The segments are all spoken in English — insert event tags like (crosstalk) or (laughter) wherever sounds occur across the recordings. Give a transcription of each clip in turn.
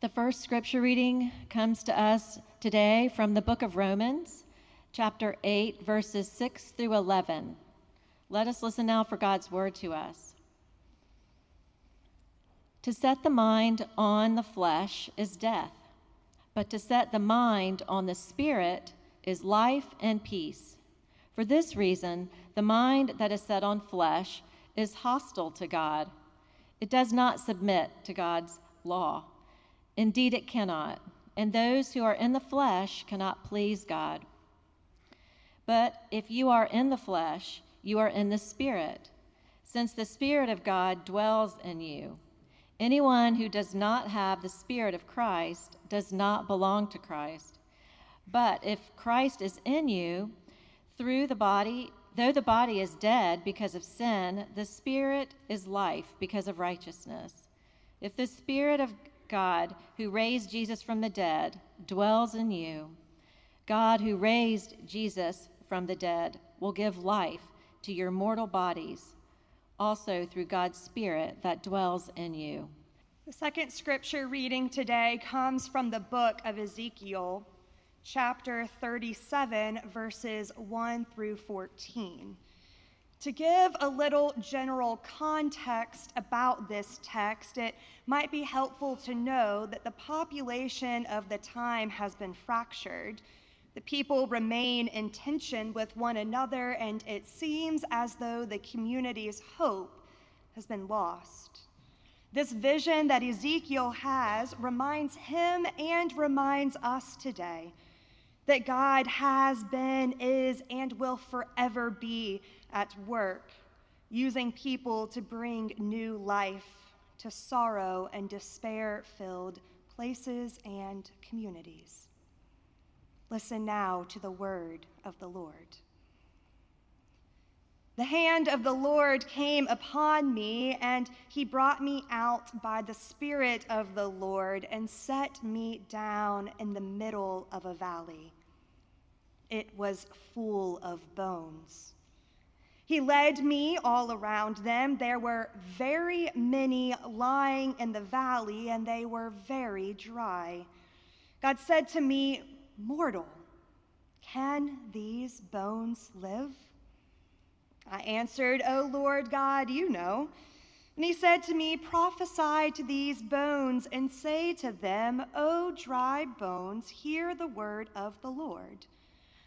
The first scripture reading comes to us today from the book of Romans, chapter 8, verses 6 through 11. Let us listen now for God's word to us. To set the mind on the flesh is death, but to set the mind on the spirit is life and peace. For this reason, the mind that is set on flesh is hostile to God. It does not submit to God's law. Indeed, it cannot. And those who are in the flesh cannot please God. But if you are in the flesh, you are in the Spirit, since the Spirit of God dwells in you. Anyone who does not have the Spirit of Christ does not belong to Christ. But if Christ is in you, through the body, though the body is dead because of sin, the Spirit is life because of righteousness. If the Spirit of God, who raised Jesus from the dead, dwells in you. God, who raised Jesus from the dead, will give life to your mortal bodies, also through God's Spirit that dwells in you. The second scripture reading today comes from the book of Ezekiel, chapter 37, verses 1 through 14. To give a little general context about this text, it might be helpful to know that the population of the time has been fractured. The people remain in tension with one another, and it seems as though the community's hope has been lost. This vision that Ezekiel has reminds him and reminds us today that God has been, is, and will forever be at work, using people to bring new life to sorrow and despair filled places and communities. Listen now to the word of the Lord. The hand of the Lord came upon me, and he brought me out by the Spirit of the Lord and set me down in the middle of a valley. It was full of bones. He led me all around them. There were very many lying in the valley, and they were very dry. God said to me, Mortal, can these bones live? I answered, O Lord God, you know. And he said to me, Prophesy to these bones and say to them, O dry bones, hear the word of the Lord.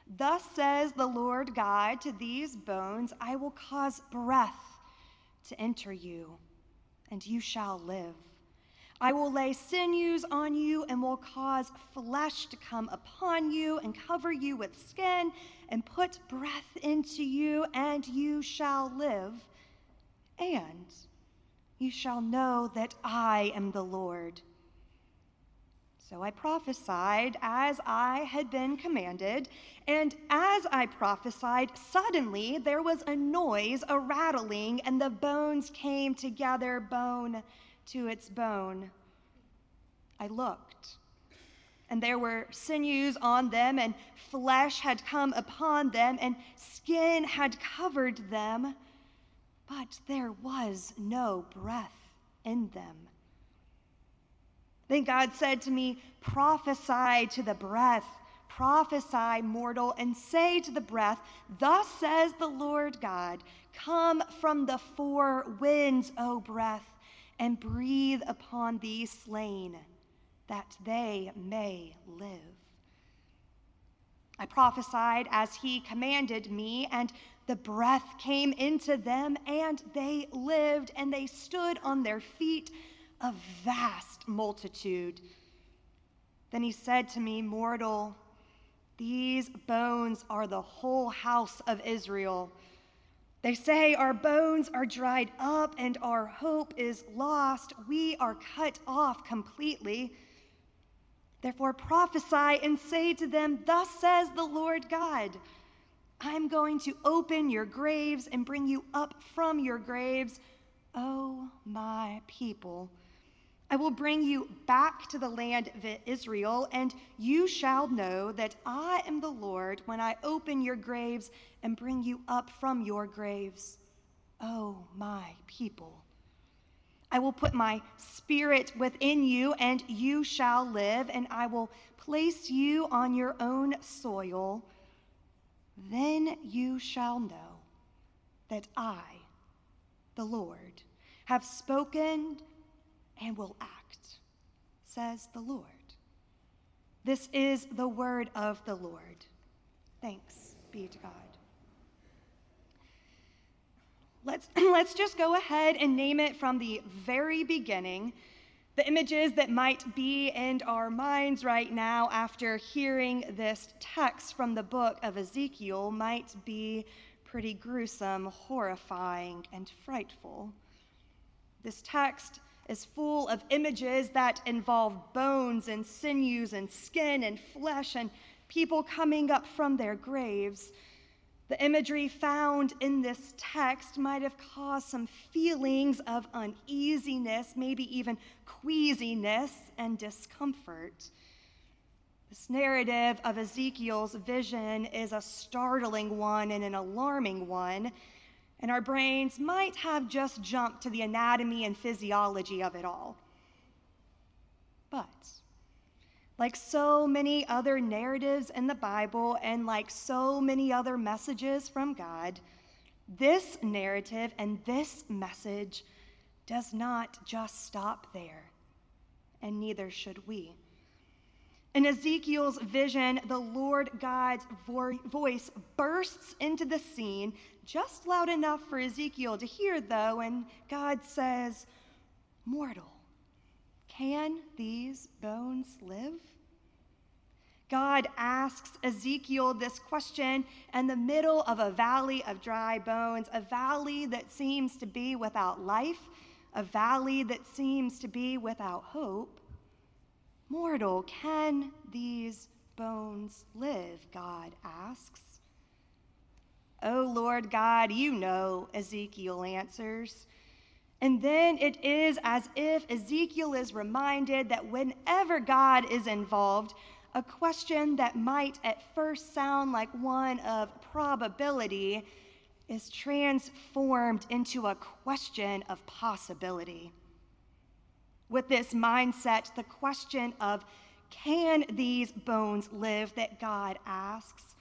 Thus says the Lord God to these bones I will cause breath to enter you, and you shall live. I will lay sinews on you and will cause flesh to come upon you and cover you with skin and put breath into you, and you shall live. And you shall know that I am the Lord. So I prophesied as I had been commanded, and as I prophesied, suddenly there was a noise, a rattling, and the bones came together, bone to its bone. I looked, and there were sinews on them, and flesh had come upon them, and skin had covered them, but there was no breath in them. Then God said to me, Prophesy to the breath, prophesy, mortal, and say to the breath, Thus says the Lord God, Come from the four winds, O breath, and breathe upon these slain, that they may live. I prophesied as he commanded me, and the breath came into them, and they lived, and they stood on their feet a vast multitude. Then he said to me, Mortal, these bones are the whole house of Israel. They say, Our bones are dried up and our hope is lost. We are cut off completely. Therefore prophesy and say to them, Thus says the Lord God I'm going to open your graves and bring you up from your graves, O my people. I will bring you back to the land of Israel, and you shall know that I am the Lord when I open your graves and bring you up from your graves, O oh, my people. I will put my spirit within you, and you shall live, and I will place you on your own soil. Then you shall know that I, the Lord, have spoken and will act, says the Lord. This is the word of the Lord. Thanks be to God. Let's, (clears throat) let's just go ahead and name it from the very beginning. The images that might be in our minds right now after hearing this text from the book of Ezekiel might be pretty gruesome, horrifying, and frightful. This text is full of images that involve bones and sinews and skin and flesh and people coming up from their graves. The imagery found in this text might have caused some feelings of uneasiness, maybe even queasiness and discomfort. This narrative of Ezekiel's vision is a startling one and an alarming one, and our brains might have just jumped to the anatomy and physiology of it all. But like so many other narratives in the Bible and like so many other messages from God, this narrative and this message does not just stop there, and neither should we. In Ezekiel's vision, the Lord God's voice bursts into the scene, just loud enough for Ezekiel to hear, though, and God says, Mortal, can these bones live? God asks Ezekiel this question in the middle of a valley of dry bones, a valley that seems to be without life, a valley that seems to be without hope. Mortal, can these bones live? God asks. Oh, Lord God, you know, Ezekiel answers. And then it is as if Ezekiel is reminded that whenever God is involved, a question that might at first sound like one of probability is transformed into a question of possibility. With this mindset, the question of can these bones live that God asks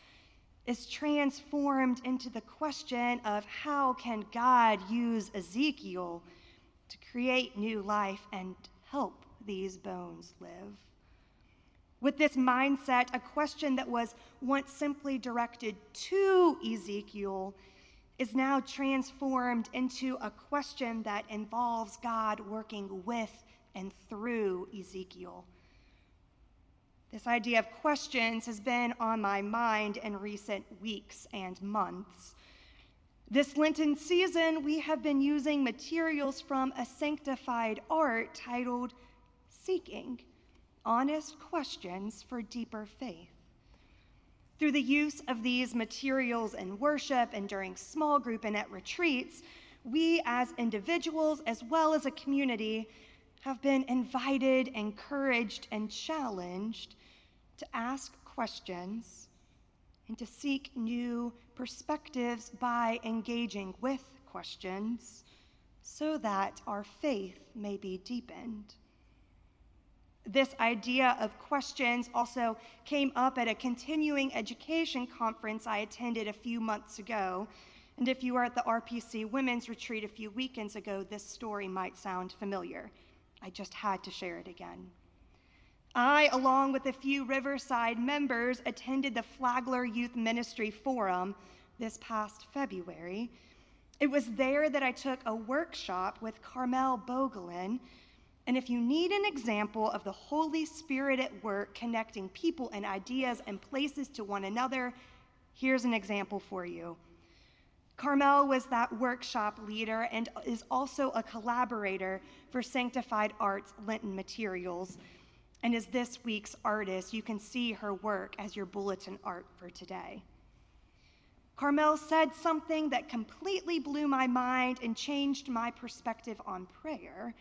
is transformed into the question of how can God use Ezekiel to create new life and help these bones live. With this mindset, a question that was once simply directed to Ezekiel is now transformed into a question that involves God working with and through Ezekiel. This idea of questions has been on my mind in recent weeks and months. This Lenten season, we have been using materials from a sanctified art titled Seeking Honest Questions for Deeper Faith. Through the use of these materials in worship and during small group and at retreats, we as individuals, as well as a community, have been invited, encouraged, and challenged to ask questions and to seek new perspectives by engaging with questions so that our faith may be deepened. This idea of questions also came up at a continuing education conference I attended a few months ago. And if you were at the RPC Women's Retreat a few weekends ago, this story might sound familiar. I just had to share it again. I, along with a few Riverside members, attended the Flagler Youth Ministry Forum this past February. It was there that I took a workshop with Carmelle Beaugelin. And if you need an example of the Holy Spirit at work connecting people and ideas and places to one another, here's an example for you. Carmelle was that workshop leader and is also a collaborator for Sanctified Arts Lenten Materials and is this week's artist. You can see her work as your bulletin art for today. Carmelle said something that completely blew my mind and changed my perspective on prayer.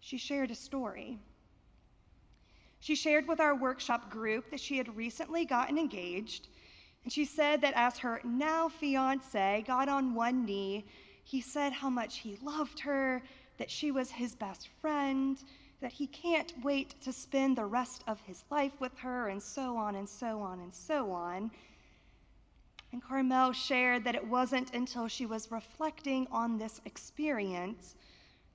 She shared a story. She shared with our workshop group that she had recently gotten engaged, and she said that as her now fiance got on one knee, he said how much he loved her, that she was his best friend, that he can't wait to spend the rest of his life with her, and so on and so on and so on. And Carmelle shared that it wasn't until she was reflecting on this experience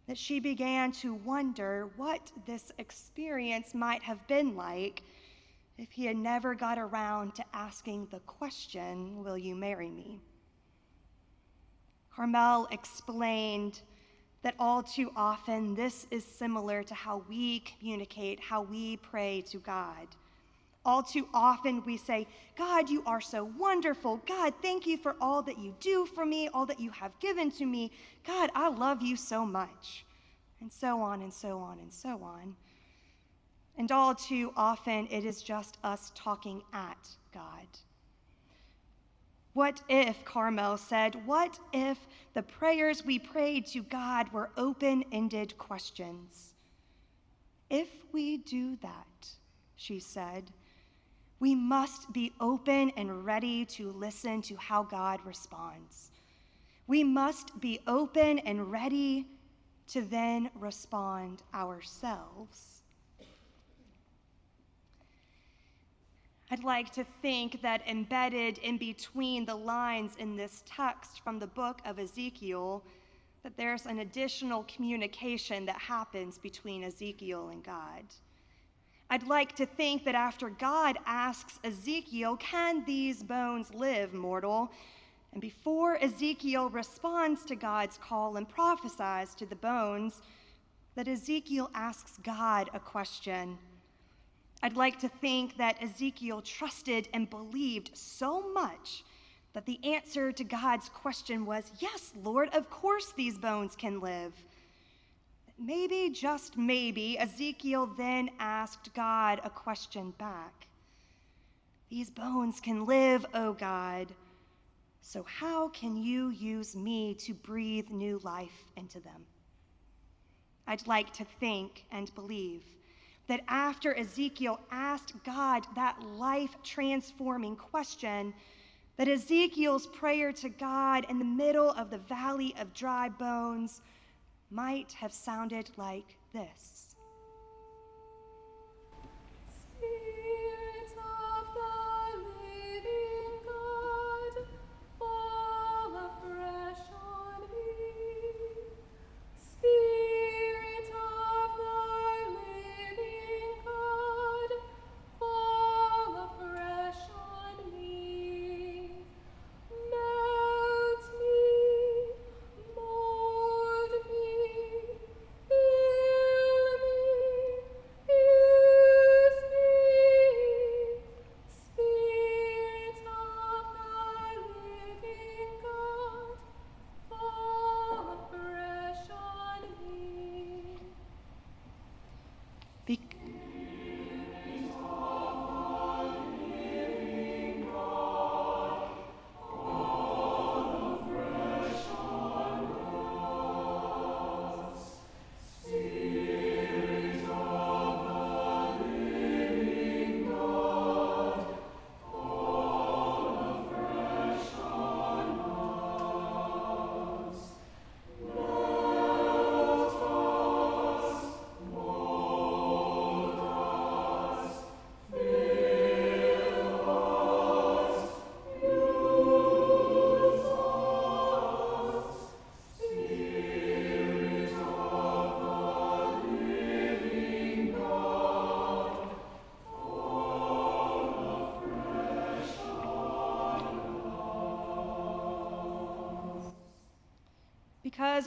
that she began to wonder what this experience might have been like if he had never got around to asking the question, Will you marry me? Carmelle explained that all too often this is similar to how we communicate, how we pray to God. All too often we say, God, you are so wonderful. God, thank you for all that you do for me, all that you have given to me. God, I love you so much. And so on and so on and so on. And all too often it is just us talking at God. What if, Carmelle said, what if the prayers we prayed to God were open ended questions? If we do that, she said, we must be open and ready to listen to how God responds. We must be open and ready to then respond ourselves. I'd like to think that embedded in between the lines in this text from the book of Ezekiel, that there's an additional communication that happens between Ezekiel and God. I'd like to think that after God asks Ezekiel, Can these bones live, mortal? And before Ezekiel responds to God's call and prophesies to the bones, that Ezekiel asks God a question. I'd like to think that Ezekiel trusted and believed so much that the answer to God's question was, Yes, Lord, of course these bones can live. Maybe, just maybe, Ezekiel then asked God a question back. These bones can live, O oh God. So, how can you use me to breathe new life into them? I'd like to think and believe that after Ezekiel asked God that life transforming question, that Ezekiel's prayer to God in the middle of the valley of dry bones might have sounded like this.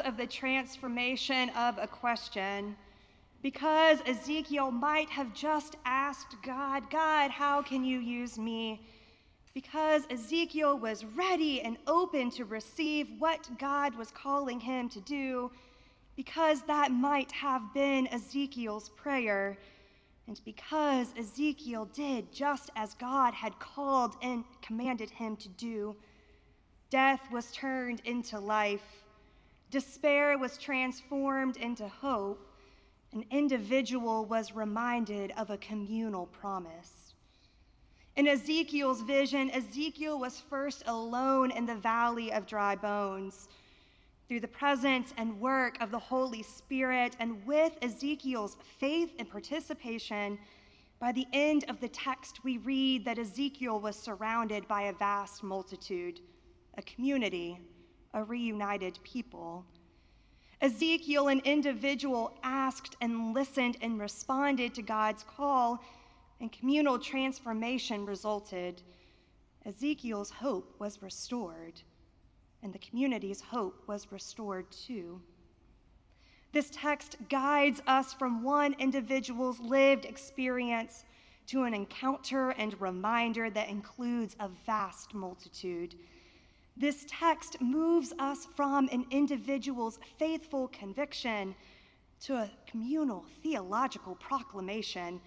Of the transformation of a question, because Ezekiel might have just asked God, God, how can you use me? Because Ezekiel was ready and open to receive what God was calling him to do, because that might have been Ezekiel's prayer, and because Ezekiel did just as God had called and commanded him to do, death was turned into life Despair was transformed into hope. An individual was reminded of a communal promise. In Ezekiel's vision, Ezekiel was first alone in the valley of dry bones. through the presence and work of the Holy Spirit, and with Ezekiel's faith and participation, by the end of the text, we read that Ezekiel was surrounded by a vast multitude, a community, a reunited people. Ezekiel, an individual, asked and listened and responded to God's call, and communal transformation resulted. Ezekiel's hope was restored and the community's hope was restored too. This text guides us from one individual's lived experience to an encounter and reminder that includes a vast multitude. This text moves us from an individual's faithful conviction to a communal theological proclamation.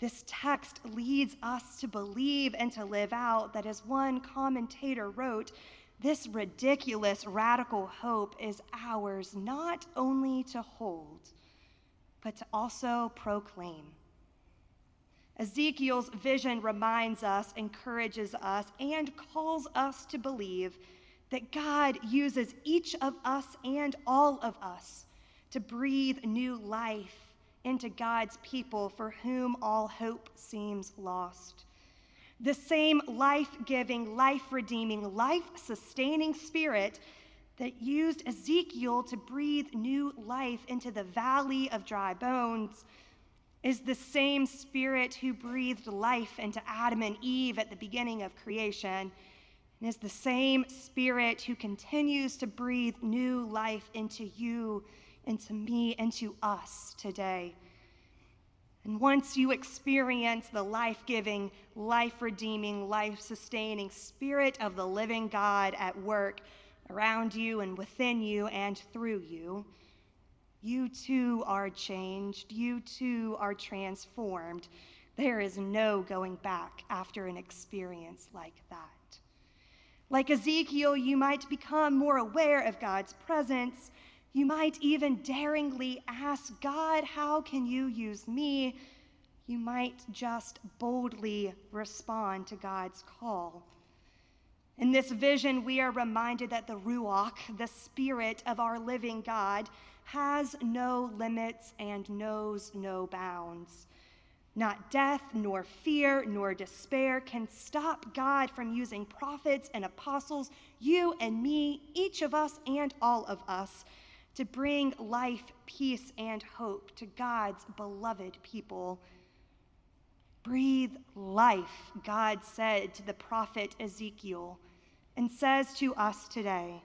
This text leads us to believe and to live out that, as one commentator wrote, this ridiculous radical hope is ours not only to hold, but to also proclaim. Ezekiel's vision reminds us, encourages us, and calls us to believe that God uses each of us and all of us to breathe new life into God's people for whom all hope seems lost. The same life giving, life redeeming, life sustaining spirit that used Ezekiel to breathe new life into the valley of dry bones is the same spirit who breathed life into Adam and Eve at the beginning of creation, and is the same spirit who continues to breathe new life into you, into me, into us today. And once you experience the life giving, life redeeming, life sustaining Spirit of the living God at work around you and within you and through you, you too are changed. You too are transformed. There is no going back after an experience like that. Like Ezekiel, you might become more aware of God's presence you might even daringly ask God, How can you use me? You might just boldly respond to God's call. In this vision, we are reminded that the Ruach, the Spirit of our living God, has no limits and knows no bounds. Not death, nor fear, nor despair can stop God from using prophets and apostles, you and me, each of us and all of us, to bring life, peace, and hope to God's beloved people. Breathe life, God said to the prophet Ezekiel, and says to us today.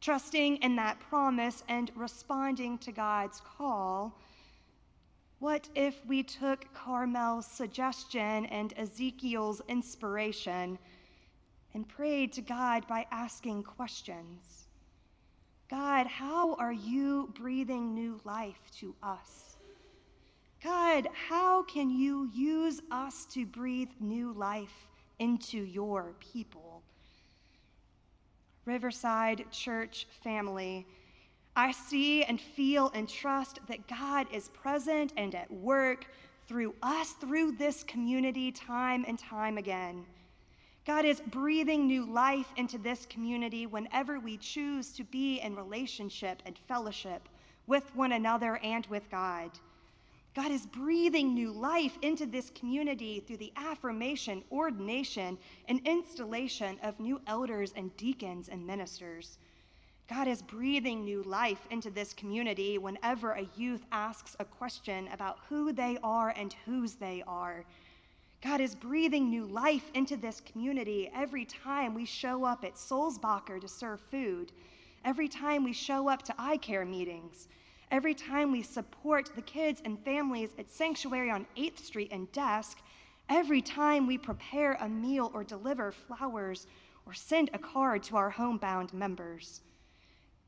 Trusting in that promise and responding to God's call, what if we took Carmelle's suggestion and Ezekiel's inspiration and prayed to God by asking questions? God, how are you breathing new life to us? God, how can you use us to breathe new life into your people? Riverside Church family, I see and feel and trust that God is present and at work through us, through this community, time and time again. God is breathing new life into this community whenever we choose to be in relationship and fellowship with one another and with God. God is breathing new life into this community through the affirmation, ordination, and installation of new elders and deacons and ministers. God is breathing new life into this community whenever a youth asks a question about who they are and whose they are. God is breathing new life into this community every time we show up at Sulzbacher to serve food, every time we show up to ICARE meetings, every time we support the kids and families at Sanctuary on 8th Street and Desk, every time we prepare a meal or deliver flowers or send a card to our homebound members.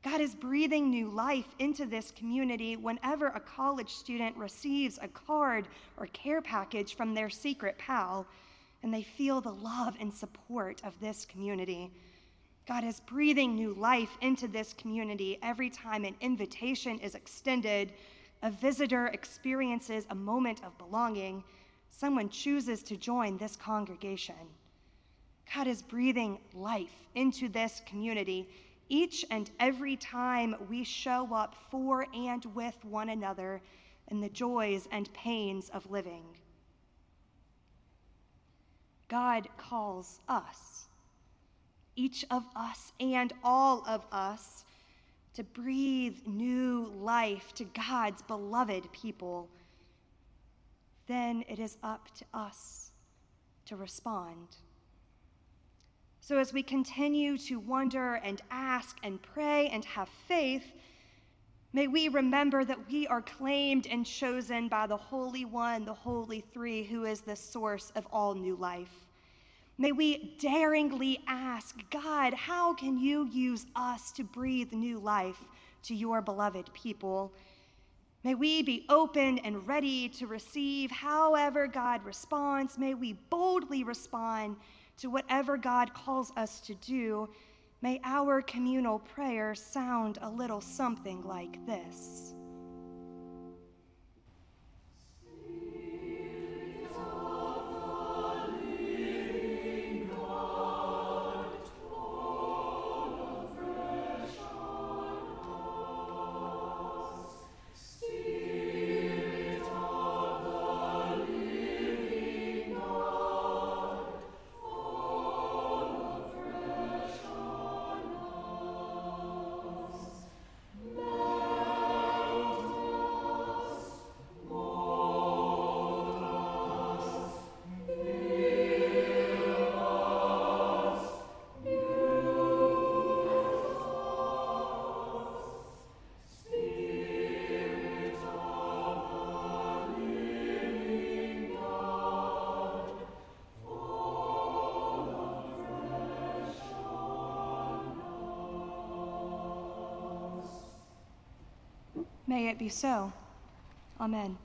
God is breathing new life into this community whenever a college student receives a card or care package from their secret pal and they feel the love and support of this community. God is breathing new life into this community every time an invitation is extended, a visitor experiences a moment of belonging, someone chooses to join this congregation. God is breathing life into this community each and every time we show up for and with one another in the joys and pains of living. God calls us, each of us and all of us, to breathe new life to God's beloved people. Then it is up to us to respond. So, as we continue to wonder and ask and pray and have faith, may we remember that we are claimed and chosen by the Holy One, the Holy Three, who is the source of all new life. May we daringly ask, God, how can you use us to breathe new life to your beloved people? May we be open and ready to receive however God responds. May we boldly respond to whatever God calls us to do, may our communal prayer sound a little something like this. May it be so. Amen.